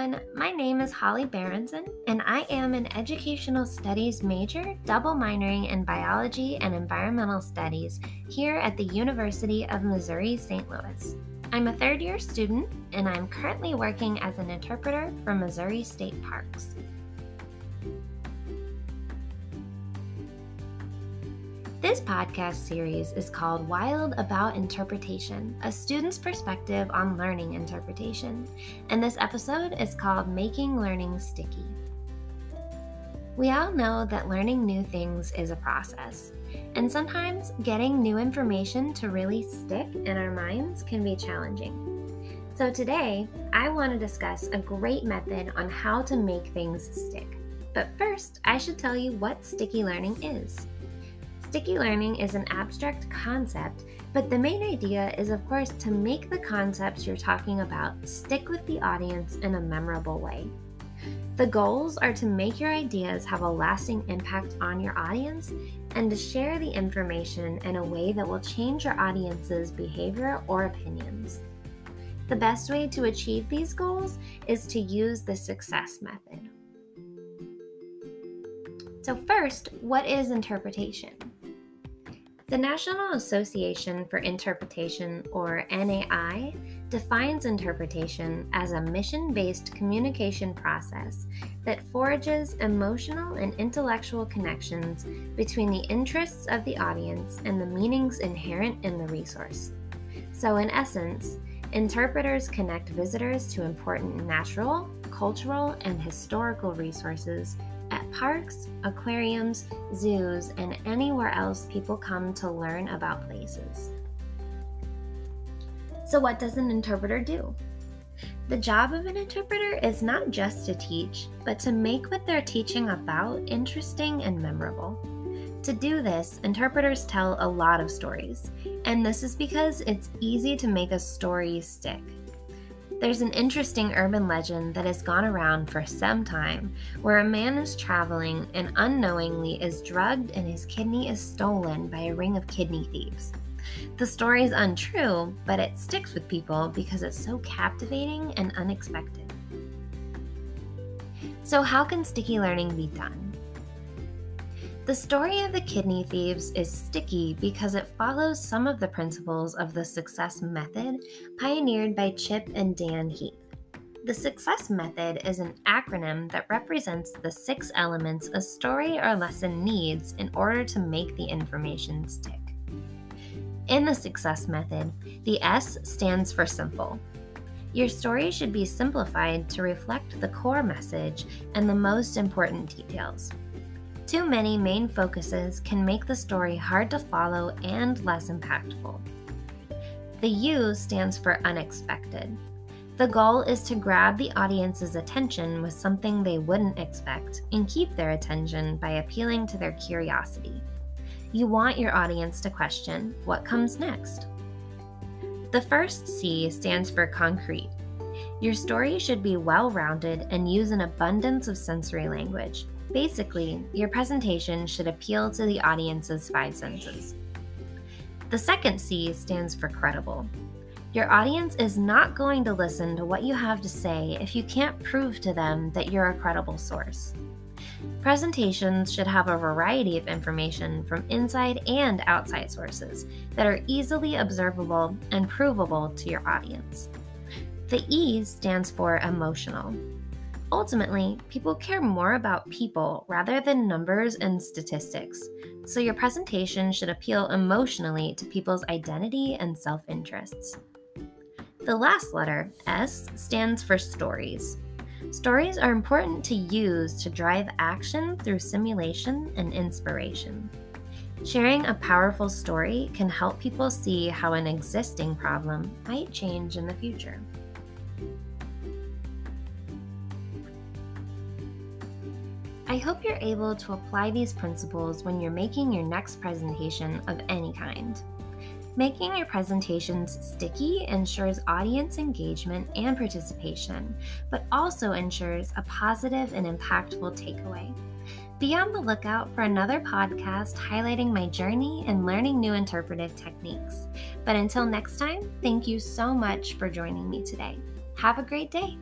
everyone. My name is Holly Berenson, and I am an educational studies major, double minoring in biology and environmental studies here at the University of Missouri St. Louis. I'm a third year student, and I'm currently working as an interpreter for Missouri State Parks. This podcast series is called Wild About Interpretation, a student's perspective on learning interpretation, and this episode is called Making Learning Sticky. We all know that learning new things is a process, and sometimes getting new information to really stick in our minds can be challenging. So, today I want to discuss a great method on how to make things stick. But first, I should tell you what sticky learning is. Sticky learning is an abstract concept, but the main idea is, of course, to make the concepts you're talking about stick with the audience in a memorable way. The goals are to make your ideas have a lasting impact on your audience and to share the information in a way that will change your audience's behavior or opinions. The best way to achieve these goals is to use the success method. So, first, what is interpretation? The National Association for Interpretation, or NAI, defines interpretation as a mission based communication process that forges emotional and intellectual connections between the interests of the audience and the meanings inherent in the resource. So, in essence, interpreters connect visitors to important natural, cultural, and historical resources parks, aquariums, zoos, and anywhere else people come to learn about places. So, what does an interpreter do? The job of an interpreter is not just to teach, but to make what they're teaching about interesting and memorable. To do this, interpreters tell a lot of stories, and this is because it's easy to make a story stick. There's an interesting urban legend that has gone around for some time where a man is traveling and unknowingly is drugged and his kidney is stolen by a ring of kidney thieves. The story is untrue, but it sticks with people because it's so captivating and unexpected. So, how can sticky learning be done? The story of the kidney thieves is sticky because it follows some of the principles of the success method pioneered by Chip and Dan Heath. The success method is an acronym that represents the six elements a story or lesson needs in order to make the information stick. In the success method, the S stands for simple. Your story should be simplified to reflect the core message and the most important details. Too many main focuses can make the story hard to follow and less impactful. The U stands for unexpected. The goal is to grab the audience's attention with something they wouldn't expect and keep their attention by appealing to their curiosity. You want your audience to question what comes next. The first C stands for concrete. Your story should be well rounded and use an abundance of sensory language, Basically, your presentation should appeal to the audience's five senses. The second C stands for credible. Your audience is not going to listen to what you have to say if you can't prove to them that you're a credible source. Presentations should have a variety of information from inside and outside sources that are easily observable and provable to your audience. The E stands for emotional. Ultimately, people care more about people rather than numbers and statistics, so your presentation should appeal emotionally to people's identity and self interests. The last letter, S, stands for stories. Stories are important to use to drive action through simulation and inspiration. Sharing a powerful story can help people see how an existing problem might change in the future. I hope you're able to apply these principles when you're making your next presentation of any kind. Making your presentations sticky ensures audience engagement and participation, but also ensures a positive and impactful takeaway. Be on the lookout for another podcast highlighting my journey in learning new interpretive techniques. But until next time, thank you so much for joining me today. Have a great day.